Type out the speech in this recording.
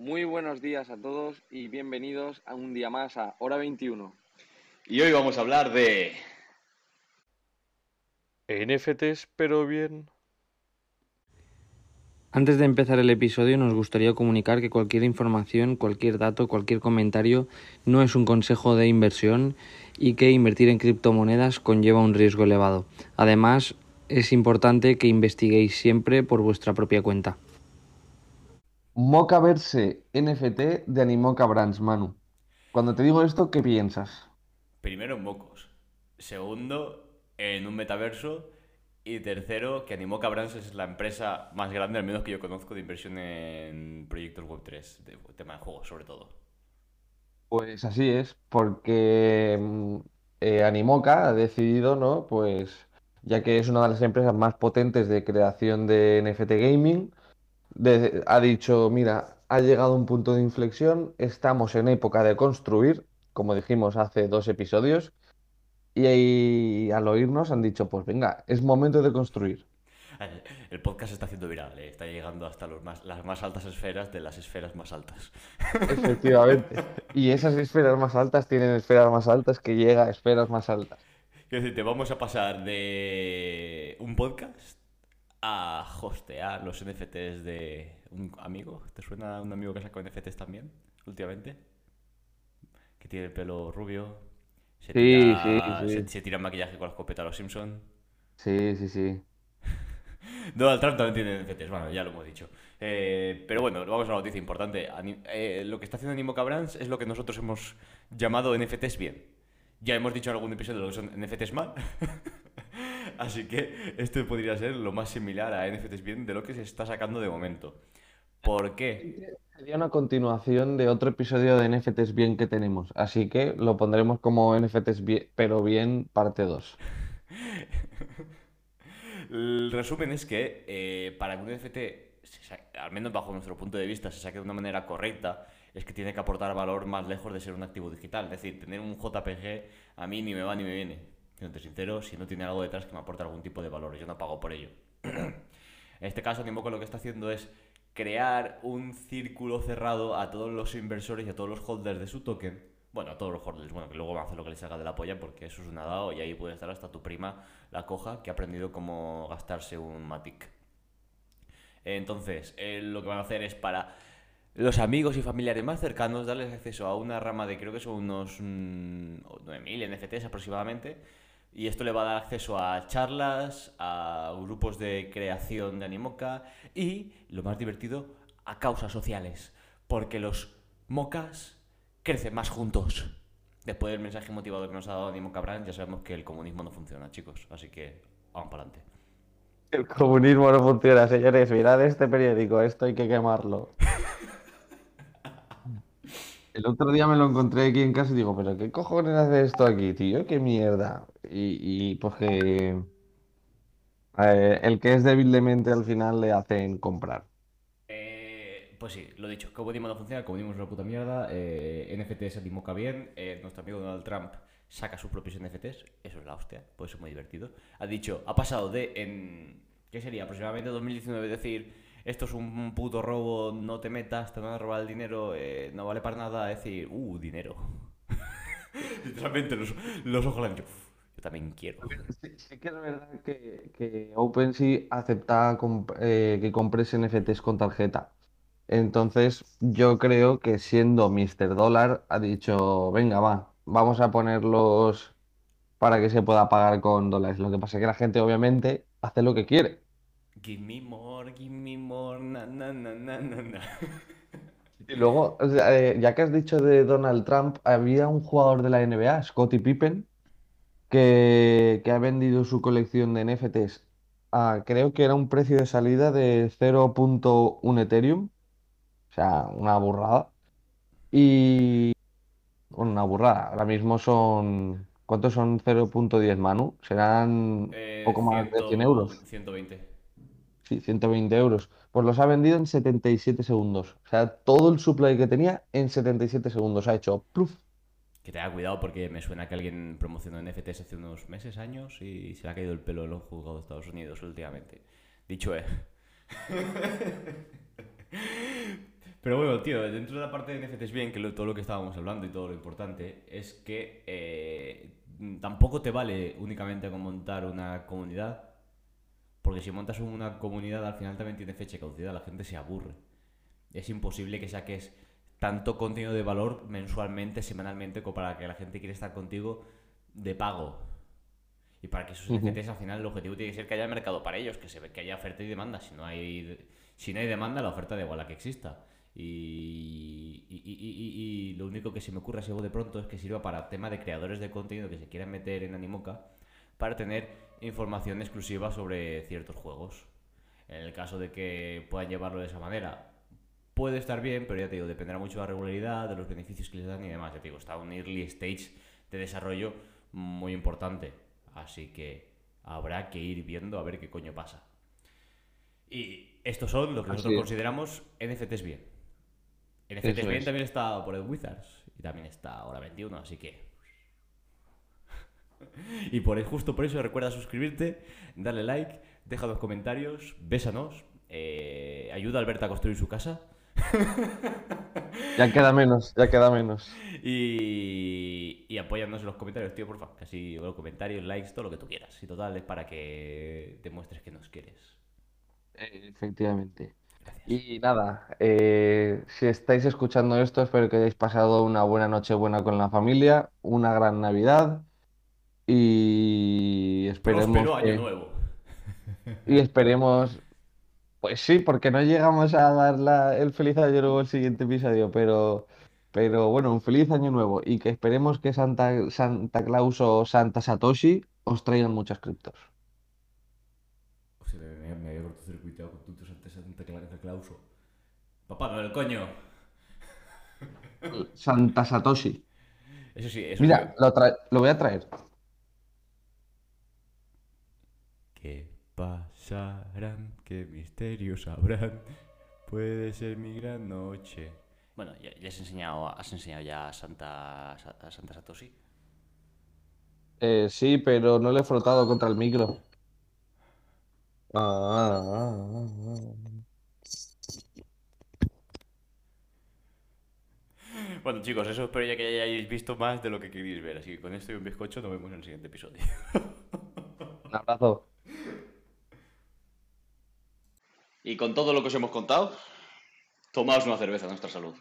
Muy buenos días a todos y bienvenidos a un día más a Hora 21. Y hoy vamos a hablar de... NFTs, pero bien. Antes de empezar el episodio nos gustaría comunicar que cualquier información, cualquier dato, cualquier comentario no es un consejo de inversión y que invertir en criptomonedas conlleva un riesgo elevado. Además, es importante que investiguéis siempre por vuestra propia cuenta. Mocaverse NFT de Animoca Brands, Manu. Cuando te digo esto, ¿qué piensas? Primero en mocos. Segundo, en un metaverso. Y tercero, que Animoca Brands es la empresa más grande, al menos que yo conozco, de inversión en proyectos Web3, de tema de juegos sobre todo. Pues así es, porque mm, eh, Animoca ha decidido, ¿no? Pues ya que es una de las empresas más potentes de creación de NFT gaming, de- ha dicho, mira, ha llegado un punto de inflexión, estamos en época de construir, como dijimos hace dos episodios, y ahí al oírnos han dicho, pues venga, es momento de construir. El podcast está haciendo viral, eh, está llegando hasta los más, las más altas esferas de las esferas más altas. Efectivamente. Y esas esferas más altas tienen esferas más altas que llega a esferas más altas. Quiero decirte, vamos a pasar de un podcast a hostear los NFTs de un amigo. ¿Te suena un amigo que sacó NFTs también últimamente? Que tiene el pelo rubio. Se Sí, tira, sí, sí. Se, se tira maquillaje con la escopeta a los Simpson. Sí, sí, sí. Donald Trump también tiene NFTs, bueno, ya lo hemos dicho. Eh, pero bueno, vamos a una noticia importante. Eh, lo que está haciendo Animo Brands es lo que nosotros hemos llamado NFTs bien. Ya hemos dicho en algún episodio lo que son NFTs mal. Así que esto podría ser lo más similar a NFTs bien de lo que se está sacando de momento. ¿Por qué? Sería una continuación de otro episodio de NFTs bien que tenemos. Así que lo pondremos como NFTs bien, pero bien parte 2. El resumen es que eh, para que un NFT, se al menos bajo nuestro punto de vista, se saque de una manera correcta, es que tiene que aportar valor más lejos de ser un activo digital. Es decir, tener un JPG a mí ni me va ni me viene. Siéndote sincero, si no tiene algo detrás que me aporte algún tipo de valor, yo no pago por ello. en este caso, Animoca lo que está haciendo es crear un círculo cerrado a todos los inversores y a todos los holders de su token. Bueno, a todos los holders, bueno, que luego van a hacer lo que les salga de la polla porque eso es un dado y ahí puede estar hasta tu prima, la coja, que ha aprendido cómo gastarse un Matic. Entonces, eh, lo que van a hacer es para los amigos y familiares más cercanos darles acceso a una rama de creo que son unos mm, 9.000 NFTs aproximadamente. Y esto le va a dar acceso a charlas, a grupos de creación de Animoca y, lo más divertido, a causas sociales. Porque los mocas crecen más juntos. Después del mensaje motivador que nos ha dado Animoca Brand, ya sabemos que el comunismo no funciona, chicos. Así que vamos para adelante. El comunismo no funciona, señores. Mirad este periódico, esto hay que quemarlo. El otro día me lo encontré aquí en casa y digo, pero ¿qué cojones hace esto aquí, tío? ¿Qué mierda? Y, y pues que eh, el que es débil de mente al final le hacen comprar. Eh, pues sí, lo dicho, comunismo no funciona, comunismo es una puta mierda, eh, NFTs se Animoca bien, eh, nuestro amigo Donald Trump saca sus propios NFTs, eso es la hostia, pues es muy divertido. Ha dicho, ha pasado de en, ¿qué sería? Aproximadamente 2019 decir, esto es un puto robo, no te metas, te van a robar el dinero, no vale para nada, decir, uh, dinero. Literalmente los, los ojos le han dicho, "Uf, yo también quiero. Sí, sí que es verdad que, que OpenSea acepta comp- eh, que compres NFTs con tarjeta. Entonces, yo creo que siendo Mr. Dólar ha dicho, venga, va, vamos a ponerlos para que se pueda pagar con dólares. Lo que pasa es que la gente obviamente hace lo que quiere. Give me more, give me more, na na na na na. Y luego, eh, ya que has dicho de Donald Trump, había un jugador de la NBA, Scottie Pippen, que, que ha vendido su colección de NFTs a, creo que era un precio de salida de 0.1 Ethereum, o sea, una burrada. Y bueno, una burrada, ahora mismo son, ¿cuántos son 0.10 Manu? Serán Eh, poco más de 100 ciento- euros. 120. Sí, 120 euros. Pues los ha vendido en 77 segundos. O sea, todo el supply que tenía en 77 segundos. Ha hecho pluf. Que tenga cuidado porque me suena que alguien promocionó NFTs hace unos meses, años y se le ha caído el pelo en los juzgados de Estados Unidos últimamente. Dicho es. Pero bueno, tío, dentro de la parte de NFTs bien, que todo lo que estábamos hablando y todo lo importante, es que eh, tampoco te vale únicamente con montar una comunidad, porque si montas una comunidad al final también tiene fecha de caducidad, la gente se aburre. Es imposible que saques tanto contenido de valor mensualmente, semanalmente, como para que la gente quiera estar contigo de pago. Y para que esos Ujú. NFTs al final el objetivo tiene que ser que haya mercado para ellos, que se ve que haya oferta y demanda. Si no hay, si no hay demanda, la oferta da igual a que exista. Y, y, y- y- y lo único que se me ocurre así de pronto es que sirva para tema de creadores de contenido que se quieran meter en Animoca para tener información exclusiva sobre ciertos juegos. En el caso de que puedan llevarlo de esa manera, puede estar bien, pero ya te digo, dependerá mucho de la regularidad, de los beneficios que les dan y demás. Ya te digo, está un early stage de desarrollo muy importante. Así que habrá que ir viendo a ver qué coño pasa. Y estos son lo que nosotros consideramos NFTs bien. NFTs Eso bien es. también está por el Wizards y también está hora 21, así que y por justo por eso recuerda suscribirte, darle like, deja los comentarios, bésanos, eh, ayuda a Alberta a construir su casa Ya queda menos, ya queda menos. y, y apóyanos en los comentarios, tío, porfa. Casi los comentarios, likes, todo lo que tú quieras. Y total es para que demuestres que nos quieres. Efectivamente. Gracias. Y nada, eh, si estáis escuchando esto, espero que hayáis pasado una buena noche buena con la familia, una gran Navidad y esperemos Próspero año que- nuevo. y esperemos, pues sí, porque no llegamos a dar la- el feliz año nuevo el siguiente episodio, pero, pero bueno, un feliz año nuevo y que esperemos que Santa, Santa Claus o Santa Satoshi os traigan muchas criptos. Hostia, me, me había cortocircuitado con tu Santa Santa Clara Clauso. Papá Noel, coño. Santa Satoshi. Eso sí, eso Mira, lo, tra- lo voy a traer. ¿Qué pasarán? ¿Qué misterios habrán? Puede ser mi gran noche. Bueno, ya, ya has enseñado, has enseñado ya a Santa, a Santa Satoshi. Eh, sí, pero no le he frotado contra el micro. Ah, ah, ah, ah. Bueno, chicos, eso espero ya que hayáis visto más de lo que queréis ver. Así que con esto y un bizcocho nos vemos en el siguiente episodio. Un abrazo. Y con todo lo que os hemos contado, tomaos una cerveza nuestra salud.